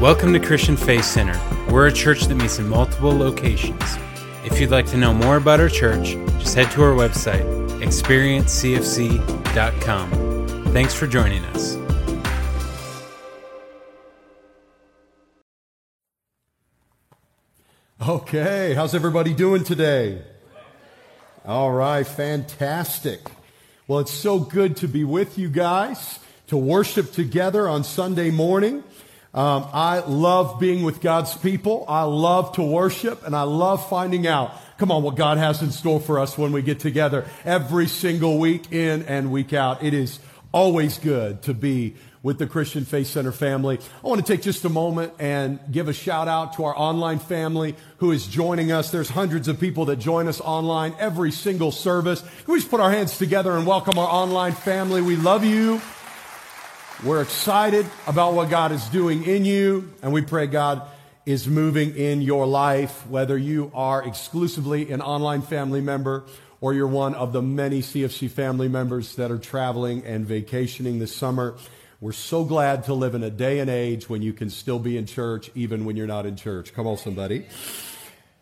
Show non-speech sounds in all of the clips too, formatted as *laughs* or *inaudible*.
Welcome to Christian Faith Center. We're a church that meets in multiple locations. If you'd like to know more about our church, just head to our website, experiencecfc.com. Thanks for joining us. Okay, how's everybody doing today? All right, fantastic. Well, it's so good to be with you guys, to worship together on Sunday morning. Um, I love being with God's people. I love to worship and I love finding out, come on, what God has in store for us when we get together every single week in and week out. It is always good to be with the Christian Faith Center family. I want to take just a moment and give a shout out to our online family who is joining us. There's hundreds of people that join us online every single service. Can we just put our hands together and welcome our online family? We love you. We're excited about what God is doing in you, and we pray God is moving in your life, whether you are exclusively an online family member or you're one of the many CFC family members that are traveling and vacationing this summer. We're so glad to live in a day and age when you can still be in church even when you're not in church. Come on, somebody.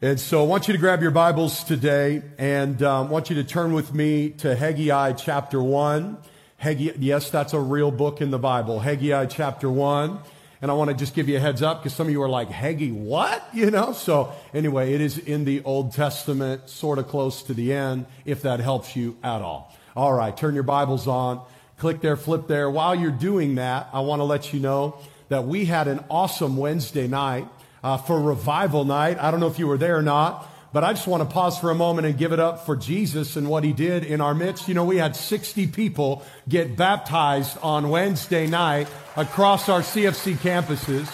And so I want you to grab your Bibles today and um, I want you to turn with me to Haggai chapter 1. Haggai, yes, that's a real book in the Bible. Haggai chapter 1. And I want to just give you a heads up because some of you are like, Haggai, what? *laughs* You know? So anyway, it is in the Old Testament, sort of close to the end, if that helps you at all. All right, turn your Bibles on. Click there, flip there. While you're doing that, I want to let you know that we had an awesome Wednesday night uh, for revival night. I don't know if you were there or not. But I just want to pause for a moment and give it up for Jesus and what he did in our midst. You know, we had 60 people get baptized on Wednesday night across our CFC campuses.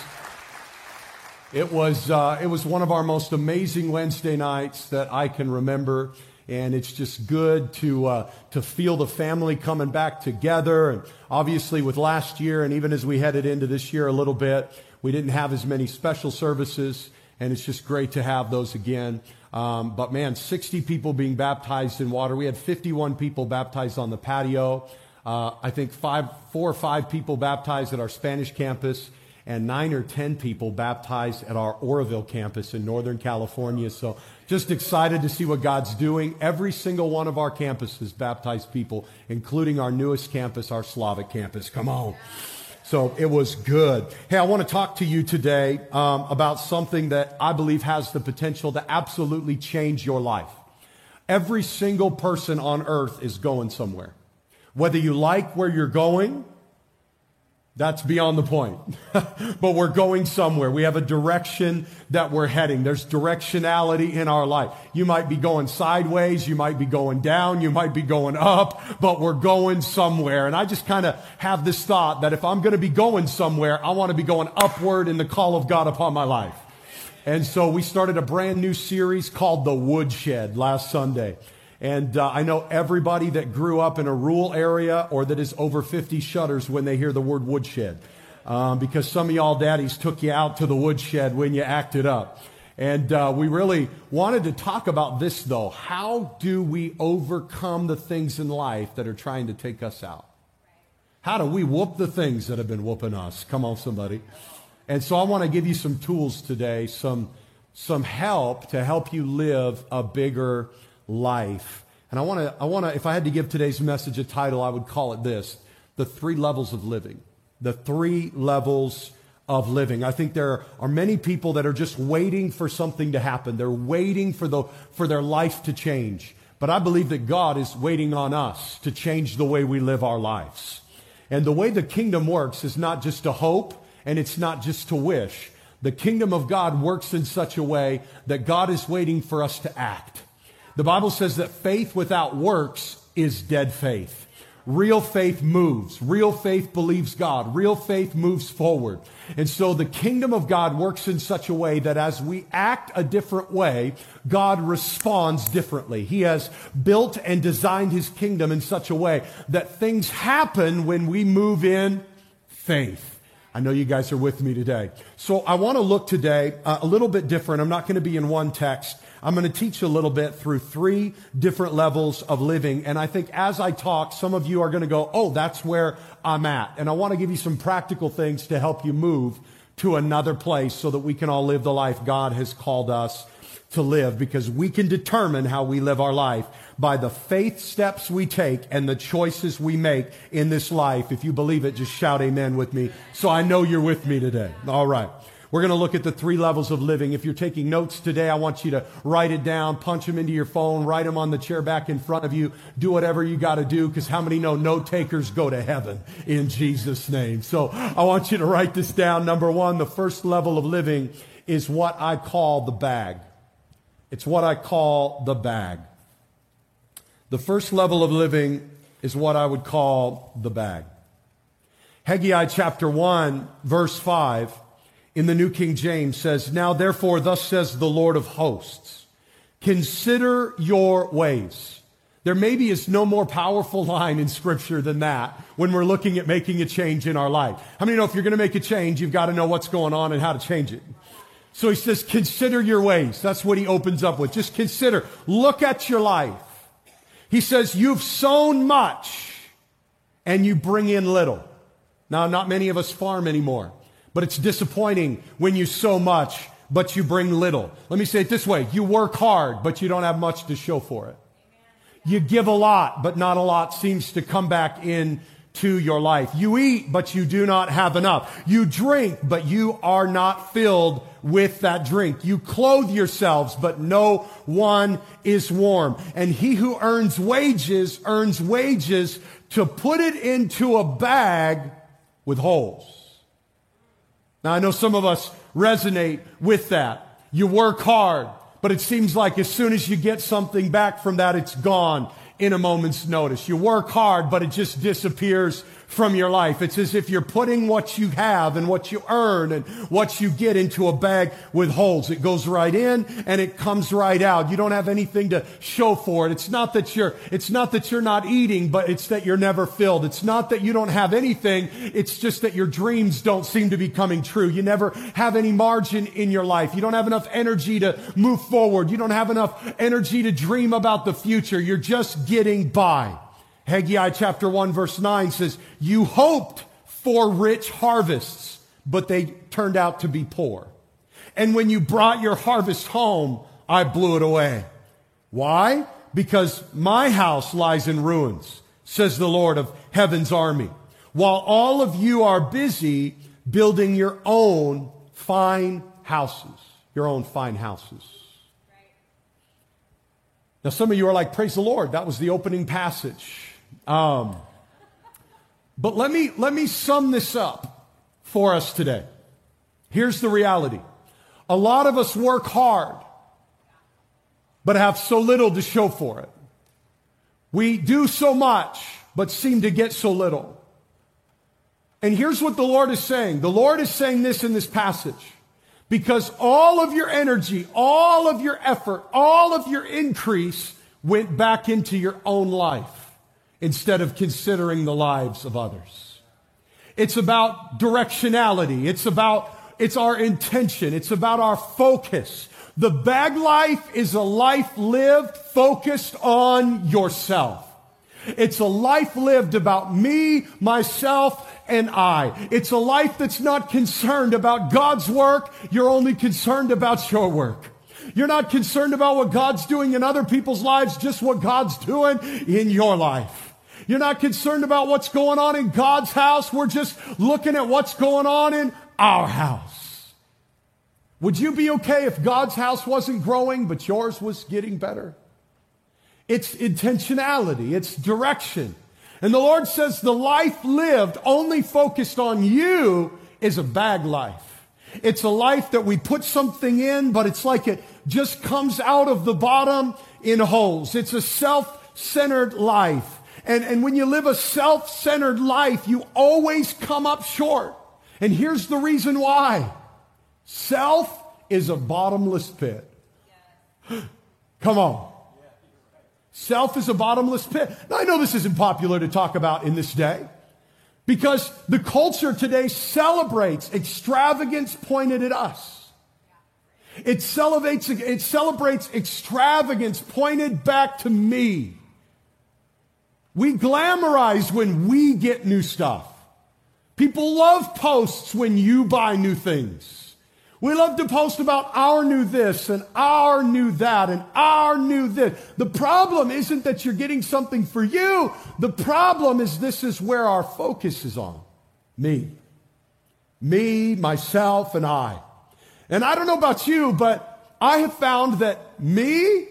It was, uh, it was one of our most amazing Wednesday nights that I can remember. And it's just good to, uh, to feel the family coming back together. And obviously, with last year, and even as we headed into this year a little bit, we didn't have as many special services. And it's just great to have those again. Um, but man, 60 people being baptized in water. We had 51 people baptized on the patio. Uh, I think five, four or five people baptized at our Spanish campus, and nine or 10 people baptized at our Oroville campus in Northern California. So just excited to see what God's doing. Every single one of our campuses baptized people, including our newest campus, our Slavic campus. Come on. So it was good. Hey, I want to talk to you today um, about something that I believe has the potential to absolutely change your life. Every single person on earth is going somewhere. Whether you like where you're going that's beyond the point. *laughs* but we're going somewhere. We have a direction that we're heading. There's directionality in our life. You might be going sideways. You might be going down. You might be going up, but we're going somewhere. And I just kind of have this thought that if I'm going to be going somewhere, I want to be going upward in the call of God upon my life. And so we started a brand new series called The Woodshed last Sunday. And uh, I know everybody that grew up in a rural area or that is over 50 shudders when they hear the word woodshed. Um, because some of y'all daddies took you out to the woodshed when you acted up. And uh, we really wanted to talk about this, though. How do we overcome the things in life that are trying to take us out? How do we whoop the things that have been whooping us? Come on, somebody. And so I want to give you some tools today, some, some help to help you live a bigger life. And I want to, I want to, if I had to give today's message a title, I would call it this The Three Levels of Living. The Three Levels of Living. I think there are many people that are just waiting for something to happen. They're waiting for, the, for their life to change. But I believe that God is waiting on us to change the way we live our lives. And the way the kingdom works is not just to hope and it's not just to wish. The kingdom of God works in such a way that God is waiting for us to act. The Bible says that faith without works is dead faith. Real faith moves. Real faith believes God. Real faith moves forward. And so the kingdom of God works in such a way that as we act a different way, God responds differently. He has built and designed his kingdom in such a way that things happen when we move in faith. I know you guys are with me today. So I want to look today uh, a little bit different. I'm not going to be in one text. I'm going to teach a little bit through three different levels of living. And I think as I talk, some of you are going to go, oh, that's where I'm at. And I want to give you some practical things to help you move to another place so that we can all live the life God has called us to live because we can determine how we live our life by the faith steps we take and the choices we make in this life. If you believe it, just shout amen with me. So I know you're with me today. All right. We're going to look at the three levels of living. If you're taking notes today, I want you to write it down, punch them into your phone, write them on the chair back in front of you. Do whatever you got to do because how many know note takers go to heaven in Jesus' name? So I want you to write this down. Number one, the first level of living is what I call the bag. It's what I call the bag. The first level of living is what I would call the bag. Haggai chapter 1, verse 5 in the New King James says, Now therefore, thus says the Lord of hosts, consider your ways. There maybe is no more powerful *laughs* line in scripture than that when we're looking at making a change in our life. How many know if you're going to make a change, you've got to know what's going on and how to change it? So he says, consider your ways. That's what he opens up with. Just consider. Look at your life. He says, you've sown much and you bring in little. Now, not many of us farm anymore. But it's disappointing when you sow much, but you bring little. Let me say it this way. You work hard, but you don't have much to show for it. You give a lot, but not a lot seems to come back in to your life. You eat, but you do not have enough. You drink, but you are not filled with that drink. You clothe yourselves, but no one is warm. And he who earns wages earns wages to put it into a bag with holes. Now, I know some of us resonate with that. You work hard, but it seems like as soon as you get something back from that, it's gone in a moment's notice. You work hard, but it just disappears from your life. It's as if you're putting what you have and what you earn and what you get into a bag with holes. It goes right in and it comes right out. You don't have anything to show for it. It's not that you're, it's not that you're not eating, but it's that you're never filled. It's not that you don't have anything. It's just that your dreams don't seem to be coming true. You never have any margin in your life. You don't have enough energy to move forward. You don't have enough energy to dream about the future. You're just getting by. Haggai chapter 1 verse 9 says, You hoped for rich harvests, but they turned out to be poor. And when you brought your harvest home, I blew it away. Why? Because my house lies in ruins, says the Lord of heaven's army, while all of you are busy building your own fine houses, your own fine houses. Now, some of you are like, praise the Lord. That was the opening passage. Um, but let me, let me sum this up for us today. Here's the reality. A lot of us work hard, but have so little to show for it. We do so much, but seem to get so little. And here's what the Lord is saying. The Lord is saying this in this passage. Because all of your energy, all of your effort, all of your increase went back into your own life instead of considering the lives of others. It's about directionality. It's about, it's our intention. It's about our focus. The bag life is a life lived focused on yourself. It's a life lived about me, myself, and I. It's a life that's not concerned about God's work. You're only concerned about your work. You're not concerned about what God's doing in other people's lives, just what God's doing in your life. You're not concerned about what's going on in God's house. We're just looking at what's going on in our house. Would you be okay if God's house wasn't growing, but yours was getting better? It's intentionality, it's direction. And the Lord says the life lived only focused on you is a bag life. It's a life that we put something in, but it's like it just comes out of the bottom in holes. It's a self-centered life. And, and when you live a self-centered life, you always come up short. And here's the reason why. Self is a bottomless pit. *gasps* Come on. Self is a bottomless pit. Now, I know this isn't popular to talk about in this day because the culture today celebrates extravagance pointed at us. It celebrates, it celebrates extravagance pointed back to me. We glamorize when we get new stuff. People love posts when you buy new things. We love to post about our new this and our new that and our new this. The problem isn't that you're getting something for you. The problem is this is where our focus is on. Me. Me, myself, and I. And I don't know about you, but I have found that me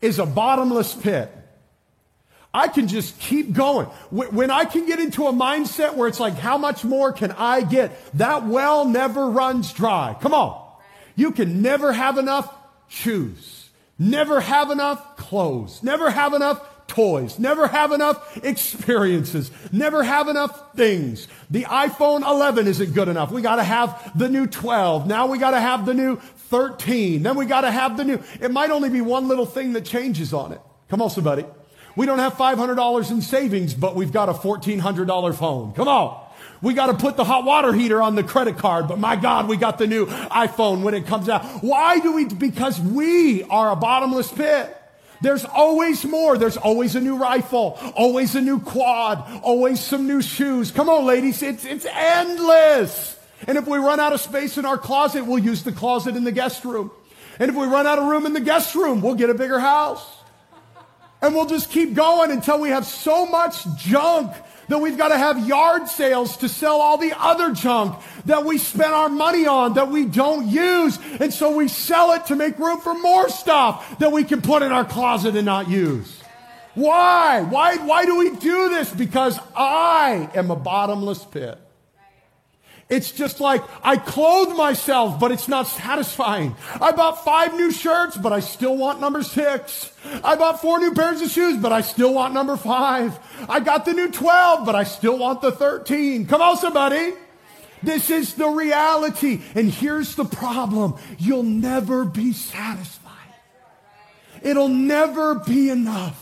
is a bottomless pit. I can just keep going. When I can get into a mindset where it's like, how much more can I get? That well never runs dry. Come on. You can never have enough shoes, never have enough clothes, never have enough toys, never have enough experiences, never have enough things. The iPhone 11 isn't good enough. We got to have the new 12. Now we got to have the new 13. Then we got to have the new. It might only be one little thing that changes on it. Come on, somebody. We don't have $500 in savings, but we've got a $1,400 phone. Come on. We got to put the hot water heater on the credit card, but my God, we got the new iPhone when it comes out. Why do we? Because we are a bottomless pit. There's always more. There's always a new rifle, always a new quad, always some new shoes. Come on, ladies. It's, it's endless. And if we run out of space in our closet, we'll use the closet in the guest room. And if we run out of room in the guest room, we'll get a bigger house. And we'll just keep going until we have so much junk that we've got to have yard sales to sell all the other junk that we spent our money on that we don't use. And so we sell it to make room for more stuff that we can put in our closet and not use. Why? Why, why do we do this? Because I am a bottomless pit. It's just like I clothe myself, but it's not satisfying. I bought five new shirts, but I still want number six. I bought four new pairs of shoes, but I still want number five. I got the new 12, but I still want the 13. Come on, somebody. This is the reality. And here's the problem. You'll never be satisfied. It'll never be enough.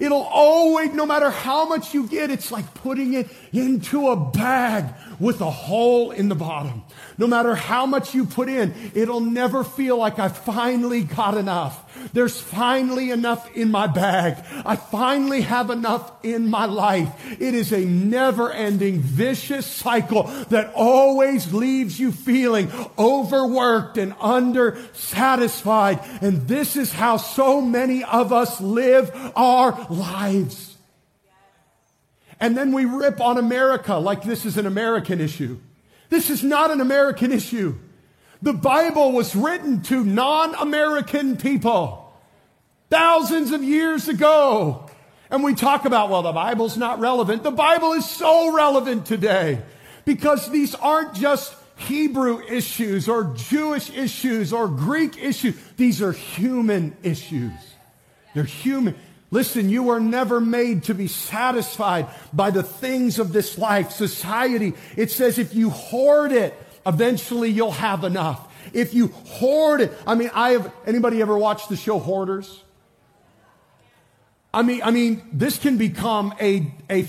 It'll always, no matter how much you get, it's like putting it into a bag with a hole in the bottom. No matter how much you put in, it'll never feel like I finally got enough. There's finally enough in my bag. I finally have enough in my life. It is a never ending vicious cycle that always leaves you feeling overworked and undersatisfied. And this is how so many of us live our lives. And then we rip on America like this is an American issue. This is not an American issue. The Bible was written to non-American people thousands of years ago. And we talk about, well, the Bible's not relevant. The Bible is so relevant today because these aren't just Hebrew issues or Jewish issues or Greek issues. These are human issues. They're human. Listen, you are never made to be satisfied by the things of this life. Society, it says if you hoard it, eventually you'll have enough. If you hoard it, I mean, I have, anybody ever watched the show Hoarders? I mean, I mean, this can become a, a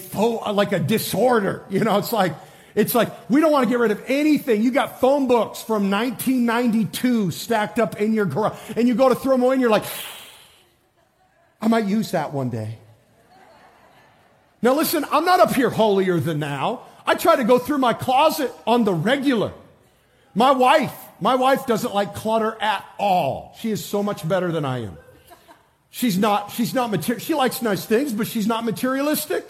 like a disorder. You know, it's like, it's like, we don't want to get rid of anything. You got phone books from 1992 stacked up in your garage, and you go to throw them away, and you're like, I might use that one day. Now, listen, I'm not up here holier than now. I try to go through my closet on the regular. My wife, my wife doesn't like clutter at all. She is so much better than I am. She's not, she's not material. She likes nice things, but she's not materialistic.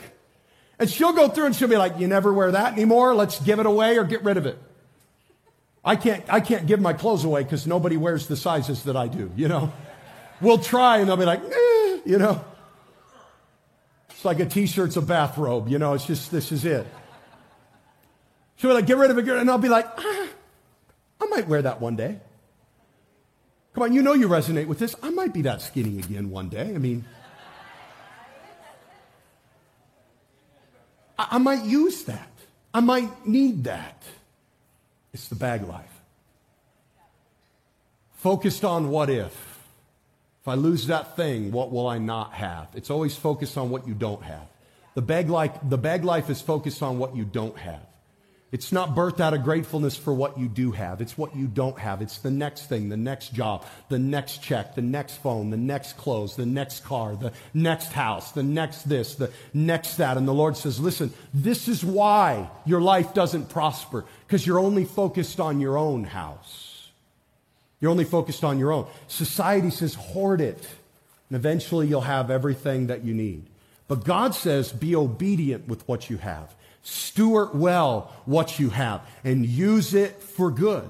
And she'll go through and she'll be like, you never wear that anymore. Let's give it away or get rid of it. I can't, I can't give my clothes away because nobody wears the sizes that I do, you know? We'll try and they'll be like, eh you know? It's like a t-shirt's a bathrobe, you know, it's just, this is it. She'll be like, get rid of it, and I'll be like, ah, I might wear that one day. Come on, you know you resonate with this. I might be that skinny again one day. I mean, I, I might use that. I might need that. It's the bag life. Focused on what if. If I lose that thing, what will I not have? It's always focused on what you don't have. The bag, life, the bag life is focused on what you don't have. It's not birthed out of gratefulness for what you do have. It's what you don't have. It's the next thing, the next job, the next check, the next phone, the next clothes, the next car, the next house, the next this, the next that. And the Lord says, listen, this is why your life doesn't prosper, because you're only focused on your own house. You're only focused on your own. Society says, hoard it, and eventually you'll have everything that you need. But God says, be obedient with what you have. Steward well what you have and use it for good.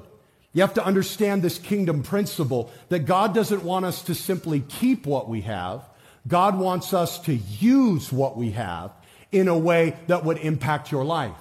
You have to understand this kingdom principle that God doesn't want us to simply keep what we have. God wants us to use what we have in a way that would impact your life.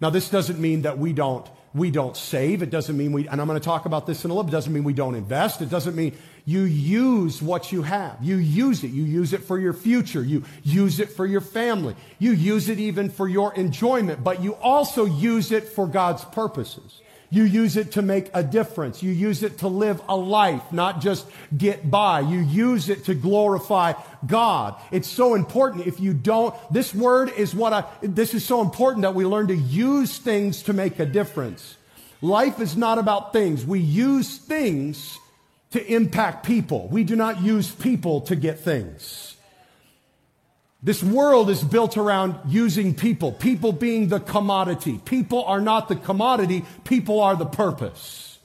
Now, this doesn't mean that we don't we don't save. It doesn't mean we, and I'm going to talk about this in a little bit. It doesn't mean we don't invest. It doesn't mean you use what you have. You use it. You use it for your future. You use it for your family. You use it even for your enjoyment, but you also use it for God's purposes. You use it to make a difference. You use it to live a life, not just get by. You use it to glorify God. It's so important. If you don't, this word is what I, this is so important that we learn to use things to make a difference. Life is not about things. We use things to impact people. We do not use people to get things. This world is built around using people, people being the commodity. People are not the commodity, people are the purpose.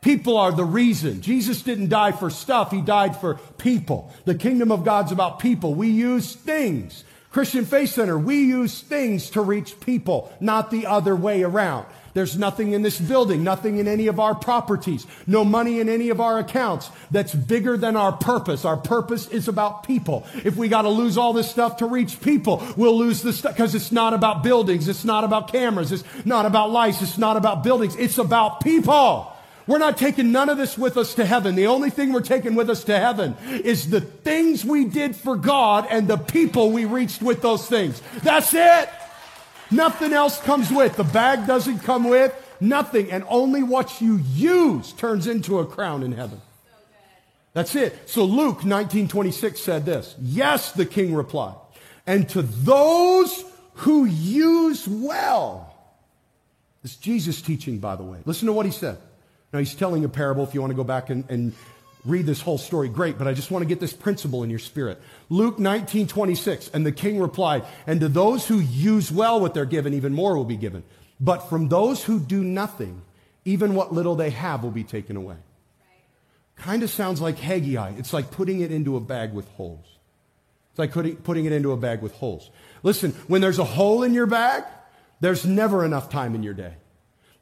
People are the reason. Jesus didn't die for stuff, he died for people. The kingdom of God's about people. We use things. Christian Faith Center, we use things to reach people, not the other way around. There's nothing in this building, nothing in any of our properties, no money in any of our accounts that's bigger than our purpose. Our purpose is about people. If we got to lose all this stuff to reach people, we'll lose this stuff because it's not about buildings. It's not about cameras. It's not about lights. It's not about buildings. It's about people. We're not taking none of this with us to heaven. The only thing we're taking with us to heaven is the things we did for God and the people we reached with those things. That's it. Nothing else comes with. The bag doesn't come with. Nothing. And only what you use turns into a crown in heaven. That's it. So Luke 1926 said this. Yes, the king replied. And to those who use well. This is Jesus teaching, by the way. Listen to what he said. Now he's telling a parable if you want to go back and, and read this whole story, great, but I just want to get this principle in your spirit. Luke 19, 26, and the king replied, and to those who use well what they're given, even more will be given. But from those who do nothing, even what little they have will be taken away. Kind of sounds like Haggai. It's like putting it into a bag with holes. It's like putting, putting it into a bag with holes. Listen, when there's a hole in your bag, there's never enough time in your day.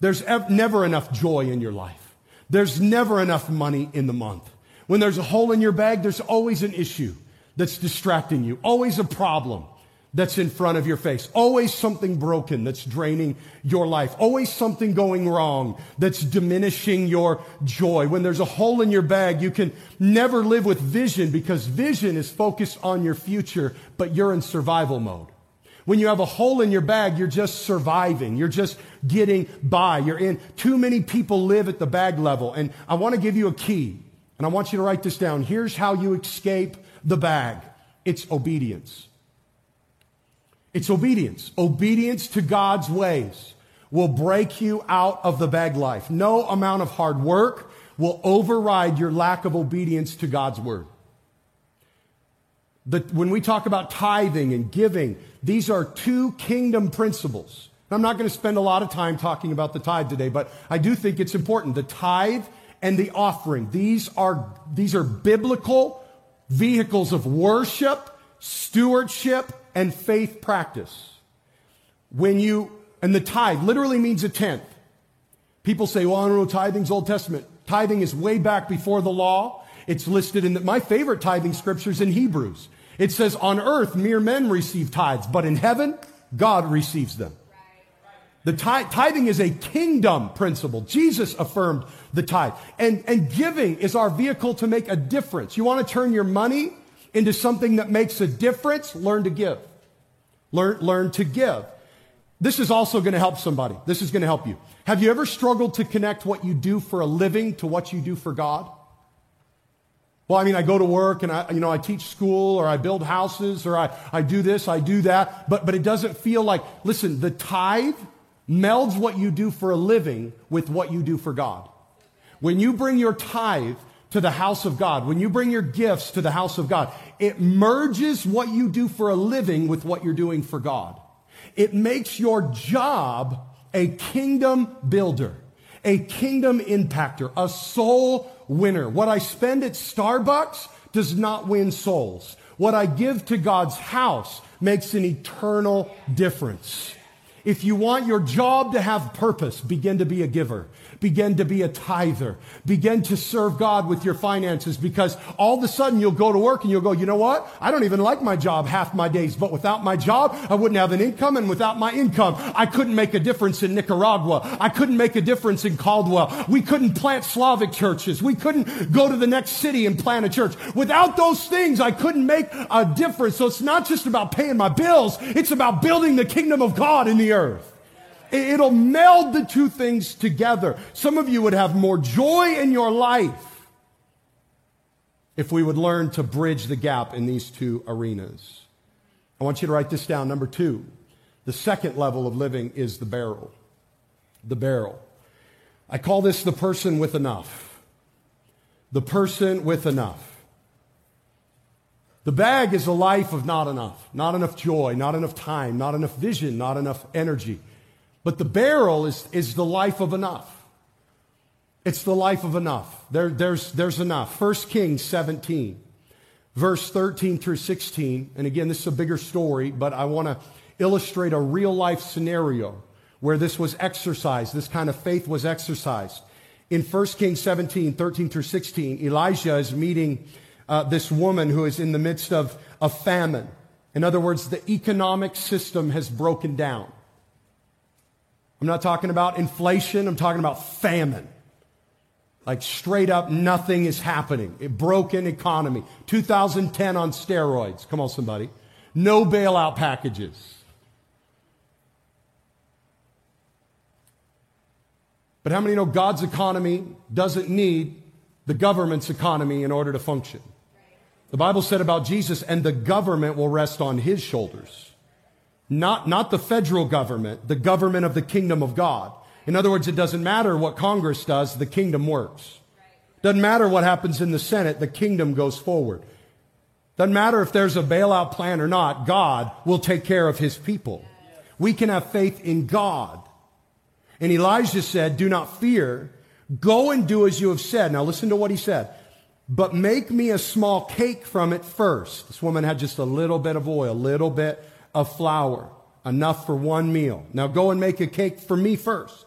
There's ev- never enough joy in your life. There's never enough money in the month. When there's a hole in your bag, there's always an issue that's distracting you, always a problem that's in front of your face, always something broken that's draining your life, always something going wrong that's diminishing your joy. When there's a hole in your bag, you can never live with vision because vision is focused on your future, but you're in survival mode. When you have a hole in your bag, you're just surviving. You're just getting by. You're in. Too many people live at the bag level. And I want to give you a key. And I want you to write this down. Here's how you escape the bag it's obedience. It's obedience. Obedience to God's ways will break you out of the bag life. No amount of hard work will override your lack of obedience to God's word. The, when we talk about tithing and giving, these are two kingdom principles. I'm not going to spend a lot of time talking about the tithe today, but I do think it's important. The tithe and the offering. These are, these are biblical vehicles of worship, stewardship, and faith practice. When you, and the tithe literally means a tenth. People say, well, I don't know, tithing's Old Testament. Tithing is way back before the law. It's listed in the, my favorite tithing scriptures in Hebrews. It says, on earth, mere men receive tithes, but in heaven, God receives them. The tithe, tithing is a kingdom principle. Jesus affirmed the tithe. And, and giving is our vehicle to make a difference. You want to turn your money into something that makes a difference? Learn to give. Learn, learn to give. This is also going to help somebody. This is going to help you. Have you ever struggled to connect what you do for a living to what you do for God? Well, I mean, I go to work and I, you know, I teach school or I build houses or I, I do this, I do that, but, but it doesn't feel like, listen, the tithe melds what you do for a living with what you do for God. When you bring your tithe to the house of God, when you bring your gifts to the house of God, it merges what you do for a living with what you're doing for God. It makes your job a kingdom builder, a kingdom impactor, a soul winner. What I spend at Starbucks does not win souls. What I give to God's house makes an eternal difference. If you want your job to have purpose, begin to be a giver. Begin to be a tither. Begin to serve God with your finances because all of a sudden you'll go to work and you'll go, you know what? I don't even like my job half my days, but without my job, I wouldn't have an income and without my income, I couldn't make a difference in Nicaragua. I couldn't make a difference in Caldwell. We couldn't plant Slavic churches. We couldn't go to the next city and plant a church. Without those things, I couldn't make a difference. So it's not just about paying my bills. It's about building the kingdom of God in the earth. It'll meld the two things together. Some of you would have more joy in your life if we would learn to bridge the gap in these two arenas. I want you to write this down. Number two, the second level of living is the barrel. The barrel. I call this the person with enough. The person with enough. The bag is a life of not enough. Not enough joy, not enough time, not enough vision, not enough energy. But the barrel is, is the life of enough. It's the life of enough. There, there's, there's enough. 1 Kings 17, verse 13 through 16. And again, this is a bigger story, but I want to illustrate a real life scenario where this was exercised, this kind of faith was exercised. In 1 Kings 17, 13 through 16, Elijah is meeting uh, this woman who is in the midst of a famine. In other words, the economic system has broken down. I'm not talking about inflation, I'm talking about famine. Like straight up, nothing is happening. A broken economy. 2010 on steroids. Come on, somebody. No bailout packages. But how many know God's economy doesn't need the government's economy in order to function? The Bible said about Jesus, and the government will rest on his shoulders. Not, not the federal government, the government of the kingdom of God. In other words, it doesn't matter what Congress does, the kingdom works. Doesn't matter what happens in the Senate, the kingdom goes forward. Doesn't matter if there's a bailout plan or not, God will take care of his people. We can have faith in God. And Elijah said, Do not fear. Go and do as you have said. Now listen to what he said. But make me a small cake from it first. This woman had just a little bit of oil, a little bit of flour, enough for one meal. Now go and make a cake for me first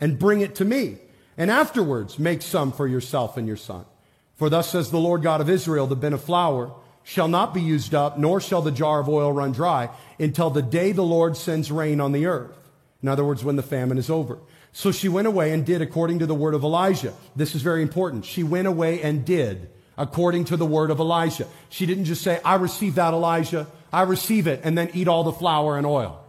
and bring it to me. And afterwards make some for yourself and your son. For thus says the Lord God of Israel, the bin of flour shall not be used up, nor shall the jar of oil run dry until the day the Lord sends rain on the earth. In other words, when the famine is over. So she went away and did according to the word of Elijah. This is very important. She went away and did according to the word of Elijah. She didn't just say, I received that, Elijah. I receive it, and then eat all the flour and oil.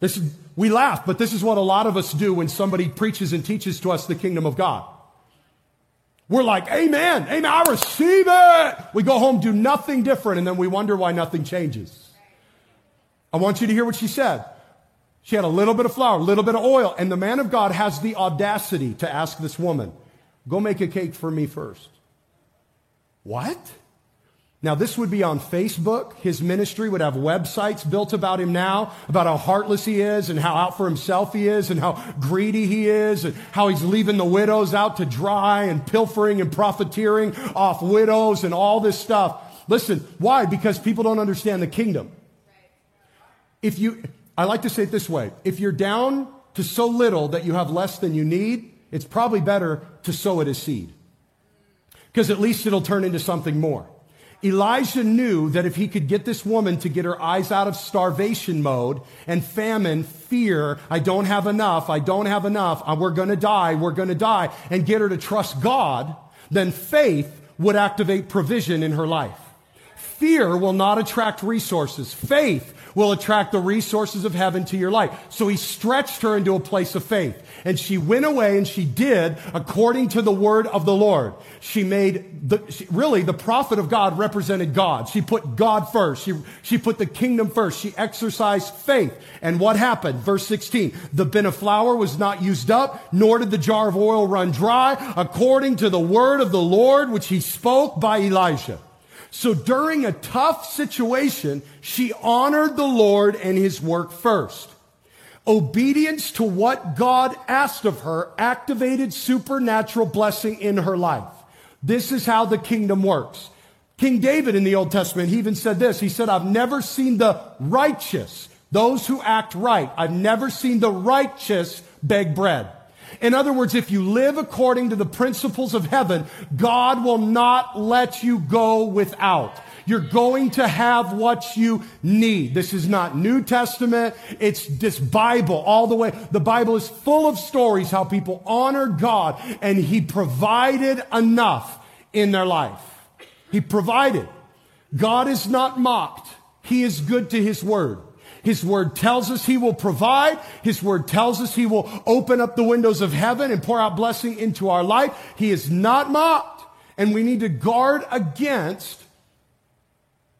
This we laugh, but this is what a lot of us do when somebody preaches and teaches to us the kingdom of God. We're like, Amen, Amen, I receive it. We go home, do nothing different, and then we wonder why nothing changes. I want you to hear what she said. She had a little bit of flour, a little bit of oil, and the man of God has the audacity to ask this woman, Go make a cake for me first. What? Now, this would be on Facebook. His ministry would have websites built about him now, about how heartless he is and how out for himself he is and how greedy he is and how he's leaving the widows out to dry and pilfering and profiteering off widows and all this stuff. Listen, why? Because people don't understand the kingdom. If you, I like to say it this way. If you're down to so little that you have less than you need, it's probably better to sow it as seed. Because at least it'll turn into something more. Elijah knew that if he could get this woman to get her eyes out of starvation mode and famine, fear, I don't have enough, I don't have enough, uh, we're going to die, we're going to die, and get her to trust God, then faith would activate provision in her life. Fear will not attract resources. Faith will attract the resources of heaven to your life. So he stretched her into a place of faith. And she went away and she did according to the word of the Lord. She made the, she, really the prophet of God represented God. She put God first. She, she put the kingdom first. She exercised faith. And what happened? Verse 16, the bin of flour was not used up, nor did the jar of oil run dry, according to the word of the Lord, which he spoke by Elijah. So during a tough situation, she honored the Lord and his work first. Obedience to what God asked of her activated supernatural blessing in her life. This is how the kingdom works. King David in the Old Testament, he even said this. He said, I've never seen the righteous, those who act right. I've never seen the righteous beg bread. In other words, if you live according to the principles of heaven, God will not let you go without. You're going to have what you need. This is not New Testament. It's this Bible all the way. The Bible is full of stories how people honored God and He provided enough in their life. He provided. God is not mocked. He is good to His word. His word tells us he will provide. His word tells us he will open up the windows of heaven and pour out blessing into our life. He is not mocked. And we need to guard against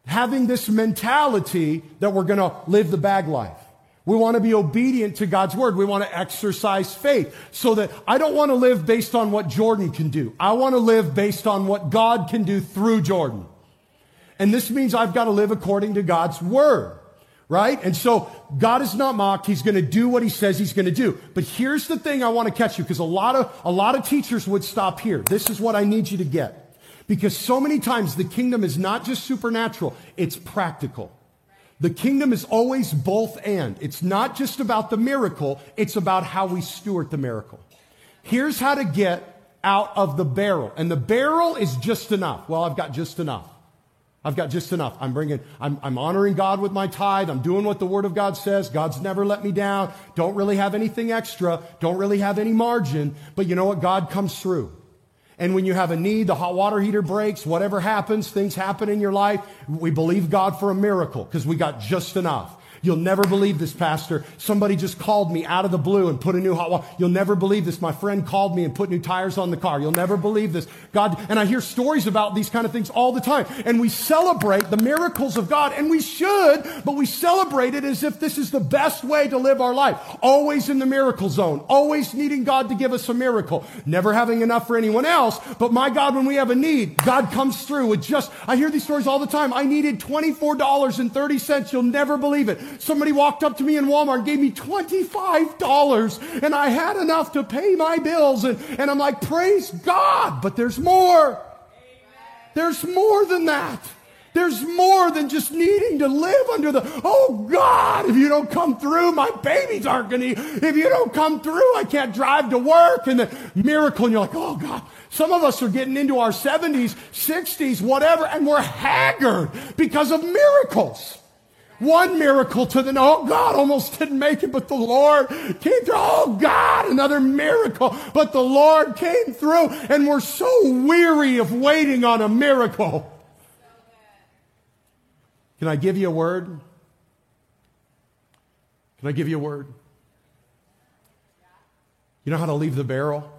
having this mentality that we're going to live the bag life. We want to be obedient to God's word. We want to exercise faith so that I don't want to live based on what Jordan can do. I want to live based on what God can do through Jordan. And this means I've got to live according to God's word, right? And so God is not mocked. He's going to do what he says he's going to do. But here's the thing I want to catch you because a lot of, a lot of teachers would stop here. This is what I need you to get. Because so many times the kingdom is not just supernatural, it's practical. The kingdom is always both and. It's not just about the miracle, it's about how we steward the miracle. Here's how to get out of the barrel. And the barrel is just enough. Well, I've got just enough. I've got just enough. I'm bringing, I'm, I'm honoring God with my tithe. I'm doing what the Word of God says. God's never let me down. Don't really have anything extra. Don't really have any margin. But you know what? God comes through. And when you have a need, the hot water heater breaks, whatever happens, things happen in your life, we believe God for a miracle because we got just enough. You'll never believe this, Pastor. Somebody just called me out of the blue and put a new hot. You'll never believe this. My friend called me and put new tires on the car. You'll never believe this. God, and I hear stories about these kind of things all the time. And we celebrate the miracles of God, and we should, but we celebrate it as if this is the best way to live our life. Always in the miracle zone. Always needing God to give us a miracle. Never having enough for anyone else. But my God, when we have a need, God comes through with just, I hear these stories all the time. I needed $24.30. You'll never believe it. Somebody walked up to me in Walmart and gave me $25 and I had enough to pay my bills. And, and I'm like, praise God, but there's more. There's more than that. There's more than just needing to live under the, oh God, if you don't come through, my babies aren't going to, eat. if you don't come through, I can't drive to work. And the miracle, and you're like, oh God. Some of us are getting into our 70s, 60s, whatever, and we're haggard because of miracles. One miracle to the, oh God, almost didn't make it, but the Lord came through. Oh God, another miracle, but the Lord came through and we're so weary of waiting on a miracle. Can I give you a word? Can I give you a word? You know how to leave the barrel?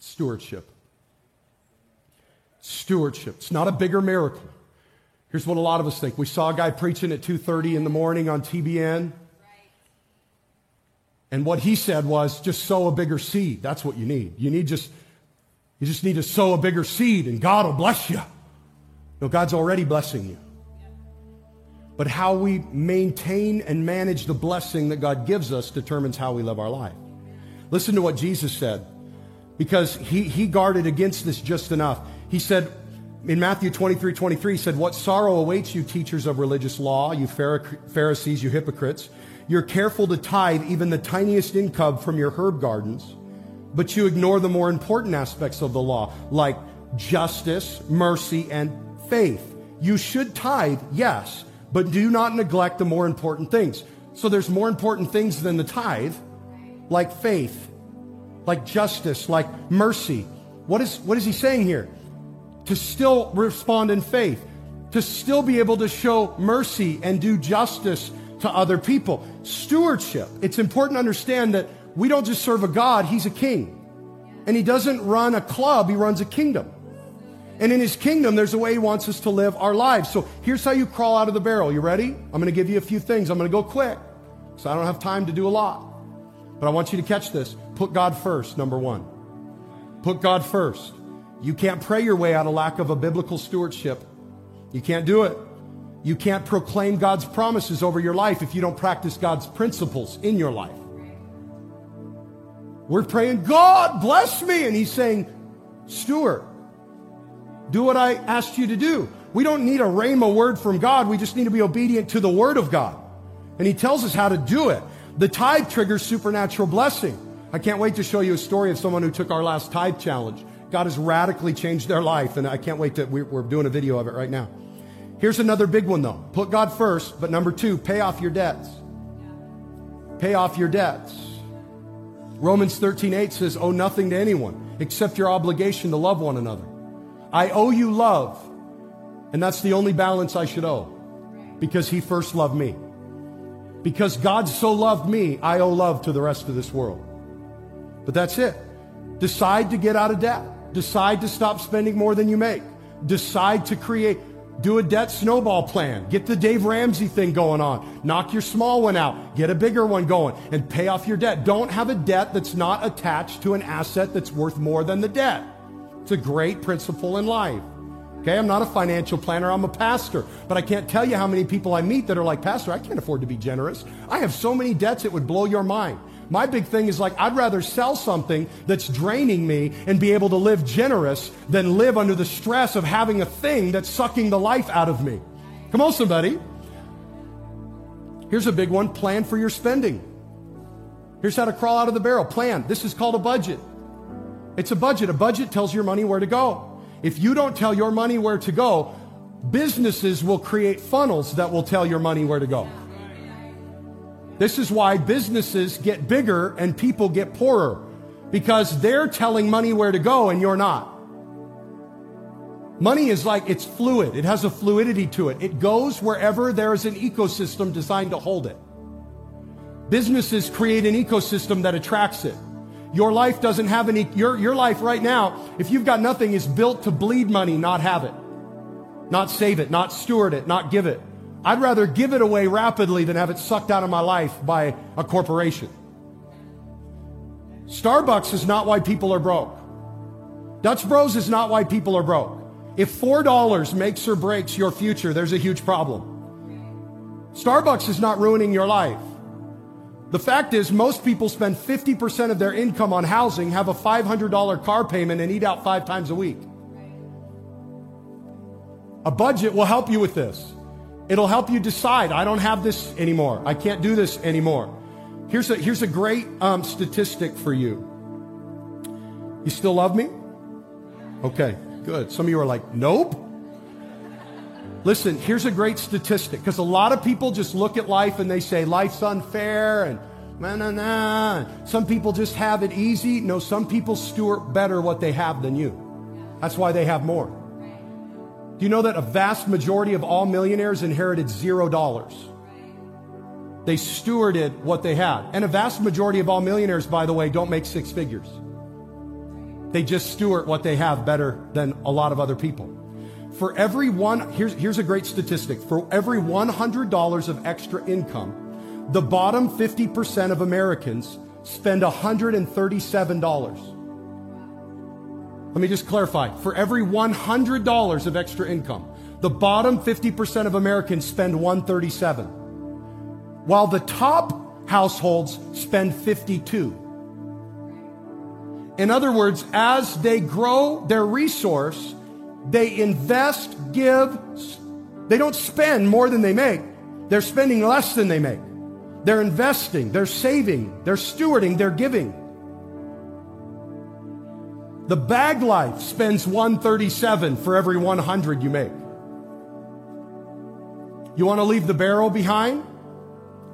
Stewardship. Stewardship. It's not a bigger miracle. Here's what a lot of us think. We saw a guy preaching at 2:30 in the morning on TBN. And what he said was just sow a bigger seed. That's what you need. You need just you just need to sow a bigger seed and God will bless you. No, God's already blessing you. But how we maintain and manage the blessing that God gives us determines how we live our life. Listen to what Jesus said. Because he, he guarded against this just enough. He said, in Matthew 23 23 said, What sorrow awaits you, teachers of religious law, you Pharisees, you hypocrites. You're careful to tithe even the tiniest income from your herb gardens, but you ignore the more important aspects of the law, like justice, mercy, and faith. You should tithe, yes, but do not neglect the more important things. So there's more important things than the tithe, like faith, like justice, like mercy. What is, what is he saying here? To still respond in faith, to still be able to show mercy and do justice to other people. Stewardship. It's important to understand that we don't just serve a God, He's a king. And He doesn't run a club, He runs a kingdom. And in His kingdom, there's a way He wants us to live our lives. So here's how you crawl out of the barrel. You ready? I'm going to give you a few things. I'm going to go quick, so I don't have time to do a lot. But I want you to catch this. Put God first, number one. Put God first. You can't pray your way out of lack of a biblical stewardship. You can't do it. You can't proclaim God's promises over your life if you don't practice God's principles in your life. We're praying, God bless me. And He's saying, Steward, do what I asked you to do. We don't need a rhema word from God. We just need to be obedient to the word of God. And He tells us how to do it. The tithe triggers supernatural blessing. I can't wait to show you a story of someone who took our last tithe challenge. God has radically changed their life, and I can't wait to, we're doing a video of it right now. Here's another big one though. Put God first, but number two, pay off your debts. Pay off your debts. Romans 13, 8 says, owe nothing to anyone except your obligation to love one another. I owe you love, and that's the only balance I should owe because he first loved me. Because God so loved me, I owe love to the rest of this world. But that's it. Decide to get out of debt. Decide to stop spending more than you make. Decide to create do a debt snowball plan. Get the Dave Ramsey thing going on. Knock your small one out. Get a bigger one going and pay off your debt. Don't have a debt that's not attached to an asset that's worth more than the debt. It's a great principle in life. Okay, I'm not a financial planner, I'm a pastor. But I can't tell you how many people I meet that are like, Pastor, I can't afford to be generous. I have so many debts, it would blow your mind. My big thing is like, I'd rather sell something that's draining me and be able to live generous than live under the stress of having a thing that's sucking the life out of me. Come on, somebody. Here's a big one plan for your spending. Here's how to crawl out of the barrel. Plan. This is called a budget. It's a budget. A budget tells your money where to go. If you don't tell your money where to go, businesses will create funnels that will tell your money where to go. This is why businesses get bigger and people get poorer because they're telling money where to go and you're not. Money is like it's fluid, it has a fluidity to it. It goes wherever there is an ecosystem designed to hold it. Businesses create an ecosystem that attracts it. Your life doesn't have any, your, your life right now, if you've got nothing, is built to bleed money, not have it, not save it, not steward it, not give it. I'd rather give it away rapidly than have it sucked out of my life by a corporation. Starbucks is not why people are broke. Dutch Bros is not why people are broke. If $4 makes or breaks your future, there's a huge problem. Starbucks is not ruining your life. The fact is, most people spend 50% of their income on housing, have a $500 car payment, and eat out five times a week. A budget will help you with this. It'll help you decide, I don't have this anymore. I can't do this anymore. Here's a, here's a great um, statistic for you. You still love me? Okay, good. Some of you are like, nope. Listen, here's a great statistic because a lot of people just look at life and they say life's unfair and na na na. Some people just have it easy. No, some people steward better what they have than you. That's why they have more. Do you know that a vast majority of all millionaires inherited zero dollars? They stewarded what they had. And a vast majority of all millionaires, by the way, don't make six figures. They just steward what they have better than a lot of other people. For every one, here's, here's a great statistic. For every $100 of extra income, the bottom 50% of Americans spend $137. Let me just clarify. For every $100 of extra income, the bottom 50% of Americans spend 137, while the top households spend 52. In other words, as they grow their resource, they invest, give, they don't spend more than they make. They're spending less than they make. They're investing, they're saving, they're stewarding, they're giving. The bag life spends 137 for every 100 you make. You want to leave the barrel behind?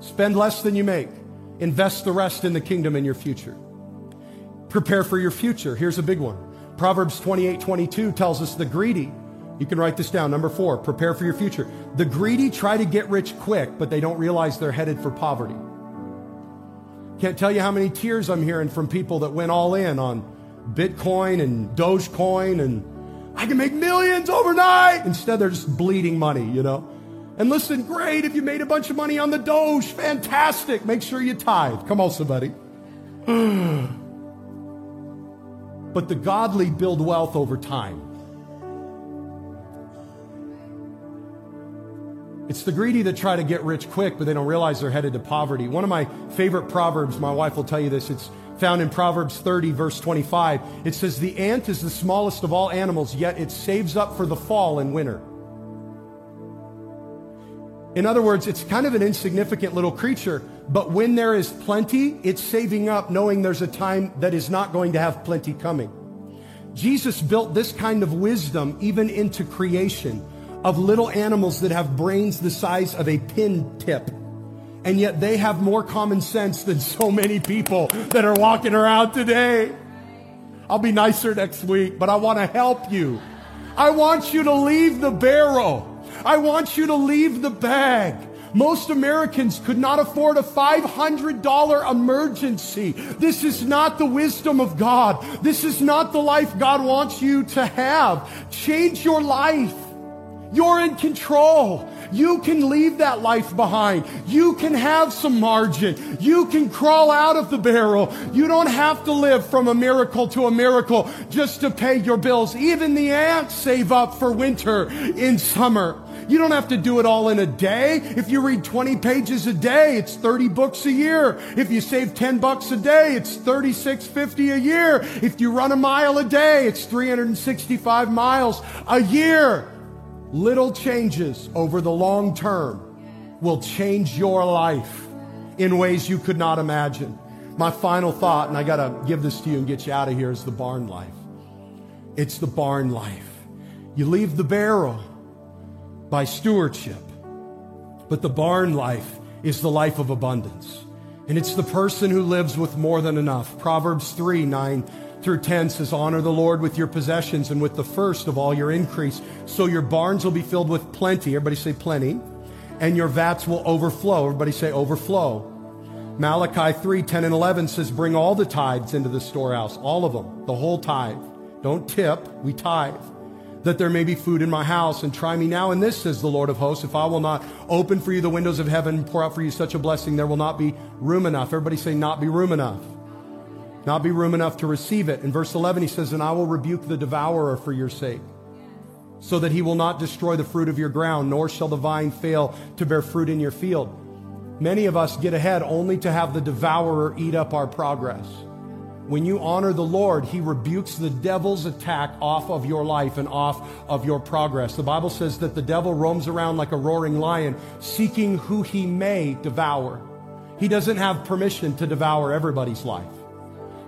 Spend less than you make. Invest the rest in the kingdom and your future. Prepare for your future. Here's a big one. Proverbs 28 22 tells us the greedy You can write this down. Number four, prepare for your future. The greedy try to get rich quick, but they don't realize they're headed for poverty. Can't tell you how many tears I'm hearing from people that went all in on Bitcoin and Dogecoin and I can make millions overnight. Instead, they're just bleeding money, you know? And listen, great if you made a bunch of money on the Doge, fantastic. Make sure you tithe. Come on, somebody. *sighs* but the godly build wealth over time. It's the greedy that try to get rich quick, but they don't realize they're headed to poverty. One of my favorite proverbs, my wife will tell you this, it's found in Proverbs 30, verse 25. It says, The ant is the smallest of all animals, yet it saves up for the fall and winter. In other words, it's kind of an insignificant little creature, but when there is plenty, it's saving up knowing there's a time that is not going to have plenty coming. Jesus built this kind of wisdom even into creation of little animals that have brains the size of a pin tip. And yet they have more common sense than so many people that are walking around today. I'll be nicer next week, but I want to help you. I want you to leave the barrel. I want you to leave the bag. Most Americans could not afford a $500 emergency. This is not the wisdom of God. This is not the life God wants you to have. Change your life. You're in control. You can leave that life behind. You can have some margin. You can crawl out of the barrel. You don't have to live from a miracle to a miracle just to pay your bills. Even the ants save up for winter in summer. You don't have to do it all in a day. If you read 20 pages a day, it's 30 books a year. If you save 10 bucks a day, it's 36.50 a year. If you run a mile a day, it's 365 miles a year. Little changes over the long term will change your life in ways you could not imagine. My final thought, and I got to give this to you and get you out of here, is the barn life. It's the barn life. You leave the barrel by stewardship, but the barn life is the life of abundance. And it's the person who lives with more than enough. Proverbs 3 9 through 10 says, Honor the Lord with your possessions and with the first of all your increase. So your barns will be filled with plenty. Everybody say plenty. And your vats will overflow. Everybody say overflow. Malachi 3 10 and 11 says, Bring all the tithes into the storehouse, all of them, the whole tithe. Don't tip, we tithe. That there may be food in my house, and try me now in this, says the Lord of hosts. If I will not open for you the windows of heaven and pour out for you such a blessing, there will not be room enough. Everybody say, Not be room enough not be room enough to receive it. In verse 11, he says, And I will rebuke the devourer for your sake, so that he will not destroy the fruit of your ground, nor shall the vine fail to bear fruit in your field. Many of us get ahead only to have the devourer eat up our progress. When you honor the Lord, He rebukes the devil's attack off of your life and off of your progress. The Bible says that the devil roams around like a roaring lion, seeking who he may devour. He doesn't have permission to devour everybody's life.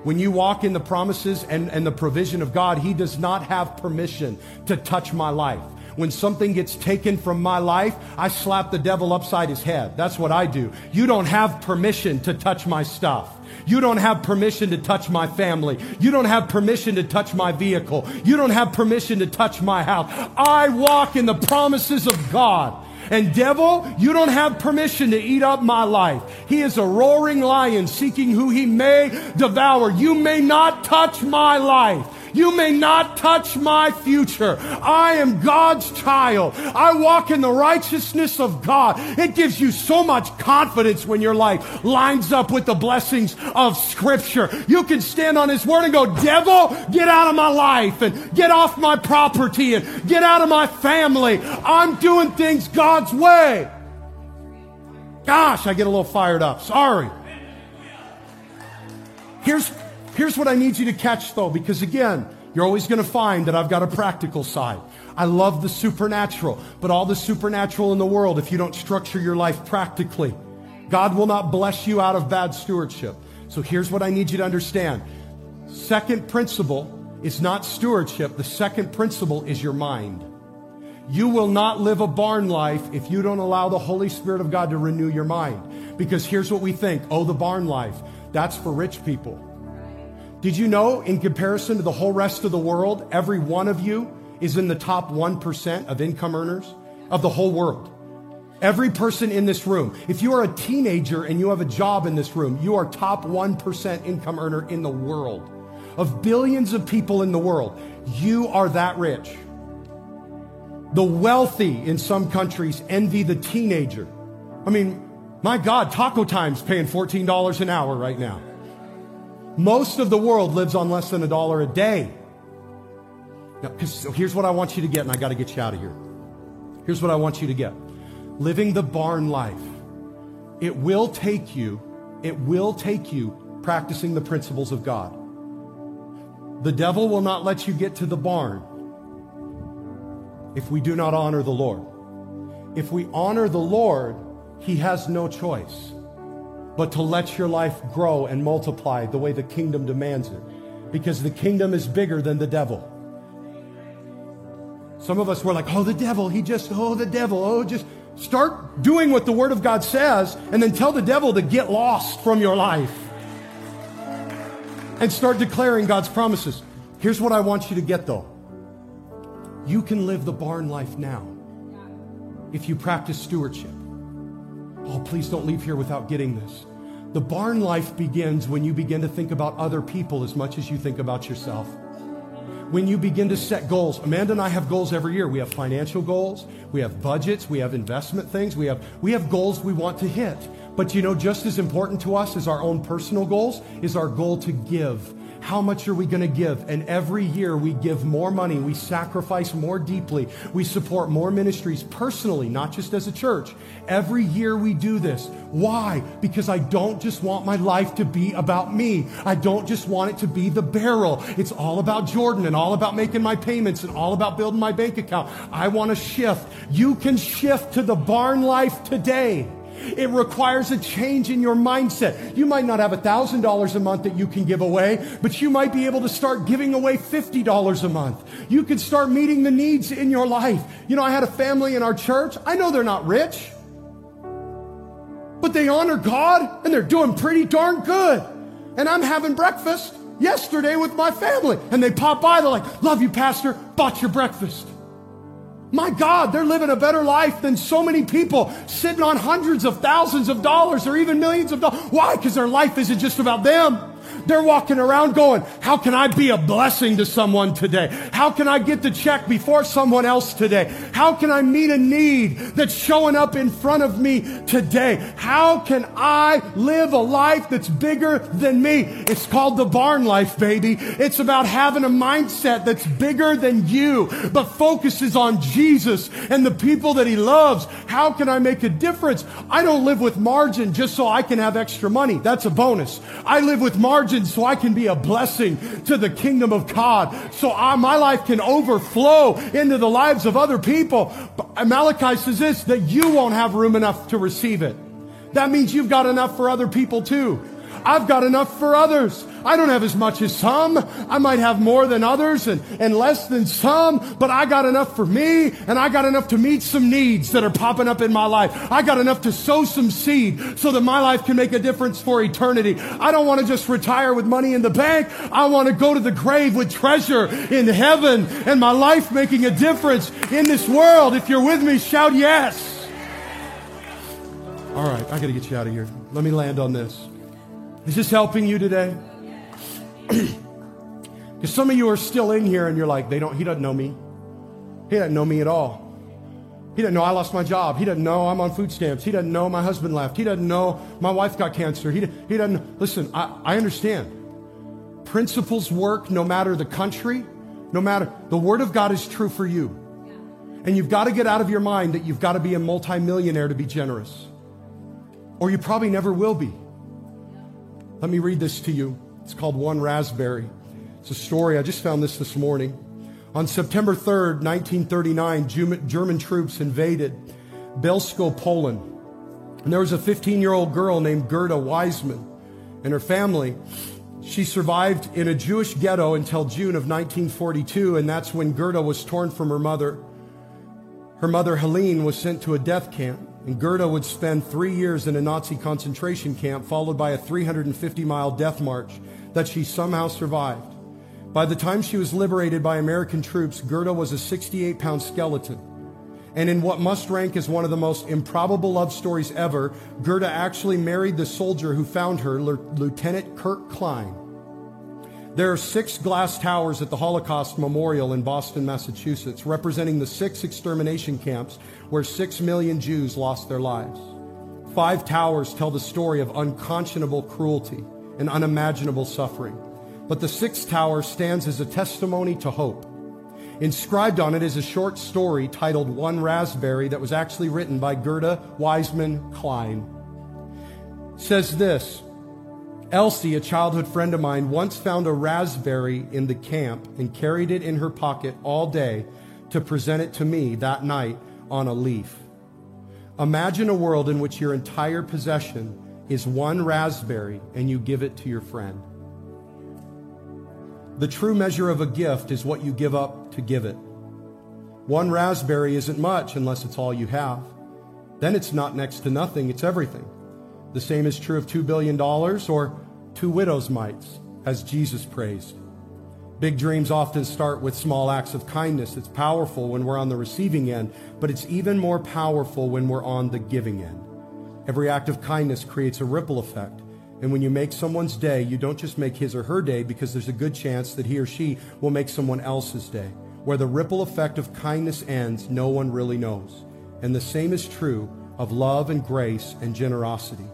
When you walk in the promises and, and the provision of God, He does not have permission to touch my life. When something gets taken from my life, I slap the devil upside his head. That's what I do. You don't have permission to touch my stuff. You don't have permission to touch my family. You don't have permission to touch my vehicle. You don't have permission to touch my house. I walk in the promises of God. And devil, you don't have permission to eat up my life. He is a roaring lion seeking who he may devour. You may not touch my life. You may not touch my future. I am God's child. I walk in the righteousness of God. It gives you so much confidence when your life lines up with the blessings of Scripture. You can stand on His Word and go, Devil, get out of my life and get off my property and get out of my family. I'm doing things God's way. Gosh, I get a little fired up. Sorry. Here's Here's what I need you to catch though, because again, you're always going to find that I've got a practical side. I love the supernatural, but all the supernatural in the world, if you don't structure your life practically, God will not bless you out of bad stewardship. So here's what I need you to understand. Second principle is not stewardship. The second principle is your mind. You will not live a barn life if you don't allow the Holy Spirit of God to renew your mind. Because here's what we think. Oh, the barn life. That's for rich people. Did you know, in comparison to the whole rest of the world, every one of you is in the top 1% of income earners of the whole world. Every person in this room, if you are a teenager and you have a job in this room, you are top 1% income earner in the world. Of billions of people in the world, you are that rich. The wealthy in some countries envy the teenager. I mean, my God, Taco Time's paying $14 an hour right now. Most of the world lives on less than a dollar a day. Now, so here's what I want you to get, and I got to get you out of here. Here's what I want you to get living the barn life. It will take you, it will take you practicing the principles of God. The devil will not let you get to the barn if we do not honor the Lord. If we honor the Lord, he has no choice but to let your life grow and multiply the way the kingdom demands it. Because the kingdom is bigger than the devil. Some of us were like, oh, the devil, he just, oh, the devil, oh, just start doing what the Word of God says and then tell the devil to get lost from your life. And start declaring God's promises. Here's what I want you to get though. You can live the barn life now if you practice stewardship. Oh, please don't leave here without getting this. The barn life begins when you begin to think about other people as much as you think about yourself. When you begin to set goals, Amanda and I have goals every year. We have financial goals, we have budgets, we have investment things, we have, we have goals we want to hit. But you know, just as important to us as our own personal goals is our goal to give how much are we going to give? And every year we give more money. We sacrifice more deeply. We support more ministries personally, not just as a church. Every year we do this. Why? Because I don't just want my life to be about me. I don't just want it to be the barrel. It's all about Jordan and all about making my payments and all about building my bank account. I want to shift. You can shift to the barn life today. It requires a change in your mindset. You might not have $1,000 a month that you can give away, but you might be able to start giving away $50 a month. You could start meeting the needs in your life. You know, I had a family in our church. I know they're not rich, but they honor God and they're doing pretty darn good. And I'm having breakfast yesterday with my family and they pop by. They're like, love you, pastor, bought your breakfast. My God, they're living a better life than so many people sitting on hundreds of thousands of dollars or even millions of dollars. Why? Because their life isn't just about them. They're walking around going, how can I be a blessing to someone today? How can I get the check before someone else today? How can I meet a need that's showing up in front of me today? How can I live a life that's bigger than me? It's called the barn life, baby. It's about having a mindset that's bigger than you, but focuses on Jesus and the people that he loves. How can I make a difference? I don't live with margin just so I can have extra money. That's a bonus. I live with margin so I can be a blessing to the kingdom of God, so I, my life can overflow into the lives of other people. But Malachi says this, that you won't have room enough to receive it. That means you've got enough for other people too. I've got enough for others. I don't have as much as some. I might have more than others and, and less than some, but I got enough for me and I got enough to meet some needs that are popping up in my life. I got enough to sow some seed so that my life can make a difference for eternity. I don't want to just retire with money in the bank. I want to go to the grave with treasure in heaven and my life making a difference in this world. If you're with me, shout yes. All right, I got to get you out of here. Let me land on this. Is this helping you today? *clears throat* Because some of you are still in here and you're like, they don't, he doesn't know me. He doesn't know me at all. He doesn't know I lost my job. He doesn't know I'm on food stamps. He doesn't know my husband left. He doesn't know my wife got cancer. He, he doesn't, listen, I, I understand. Principles work no matter the country, no matter, the word of God is true for you. And you've got to get out of your mind that you've got to be a multimillionaire to be generous. Or you probably never will be. Let me read this to you. It's called One Raspberry. It's a story. I just found this this morning. On September 3rd, 1939, German troops invaded Bielsko, Poland. And there was a 15 year old girl named Gerda Weissmann and her family. She survived in a Jewish ghetto until June of 1942, and that's when Gerda was torn from her mother. Her mother, Helene, was sent to a death camp. And Gerda would spend three years in a Nazi concentration camp, followed by a 350 mile death march that she somehow survived. By the time she was liberated by American troops, Gerda was a 68 pound skeleton. And in what must rank as one of the most improbable love stories ever, Gerda actually married the soldier who found her, Lieutenant Kurt Klein. There are six glass towers at the Holocaust Memorial in Boston, Massachusetts, representing the six extermination camps where six million Jews lost their lives. Five towers tell the story of unconscionable cruelty and unimaginable suffering. But the sixth tower stands as a testimony to hope. Inscribed on it is a short story titled One Raspberry that was actually written by Gerda Weissmann Klein. It says this Elsie, a childhood friend of mine, once found a raspberry in the camp and carried it in her pocket all day to present it to me that night on a leaf. Imagine a world in which your entire possession is one raspberry and you give it to your friend. The true measure of a gift is what you give up to give it. One raspberry isn't much unless it's all you have. Then it's not next to nothing, it's everything. The same is true of $2 billion or two widow's mites, as Jesus praised. Big dreams often start with small acts of kindness. It's powerful when we're on the receiving end, but it's even more powerful when we're on the giving end. Every act of kindness creates a ripple effect. And when you make someone's day, you don't just make his or her day because there's a good chance that he or she will make someone else's day. Where the ripple effect of kindness ends, no one really knows. And the same is true of love and grace and generosity.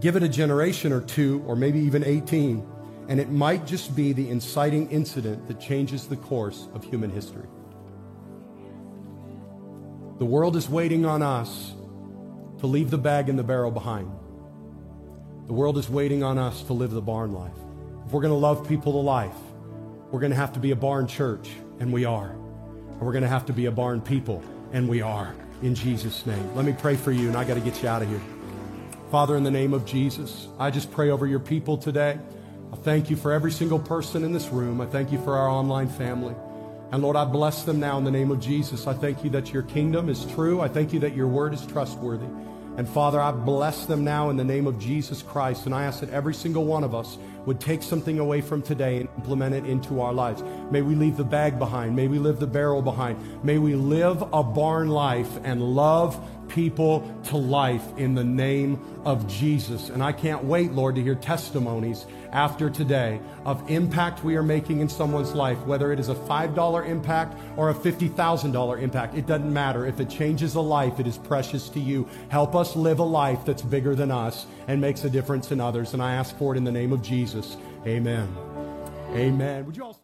Give it a generation or two, or maybe even 18, and it might just be the inciting incident that changes the course of human history. The world is waiting on us to leave the bag and the barrel behind. The world is waiting on us to live the barn life. If we're going to love people to life, we're going to have to be a barn church, and we are. And we're going to have to be a barn people, and we are. In Jesus' name. Let me pray for you, and I got to get you out of here. Father, in the name of Jesus, I just pray over your people today. I thank you for every single person in this room. I thank you for our online family. And Lord, I bless them now in the name of Jesus. I thank you that your kingdom is true. I thank you that your word is trustworthy. And Father, I bless them now in the name of Jesus Christ. And I ask that every single one of us would take something away from today and implement it into our lives. May we leave the bag behind. May we leave the barrel behind. May we live a barn life and love people to life in the name of Jesus. And I can't wait, Lord, to hear testimonies after today of impact we are making in someone's life, whether it is a $5 impact or a $50,000 impact. It doesn't matter. If it changes a life, it is precious to you. Help us live a life that's bigger than us and makes a difference in others. And I ask for it in the name of Jesus. Amen. Amen. Would you all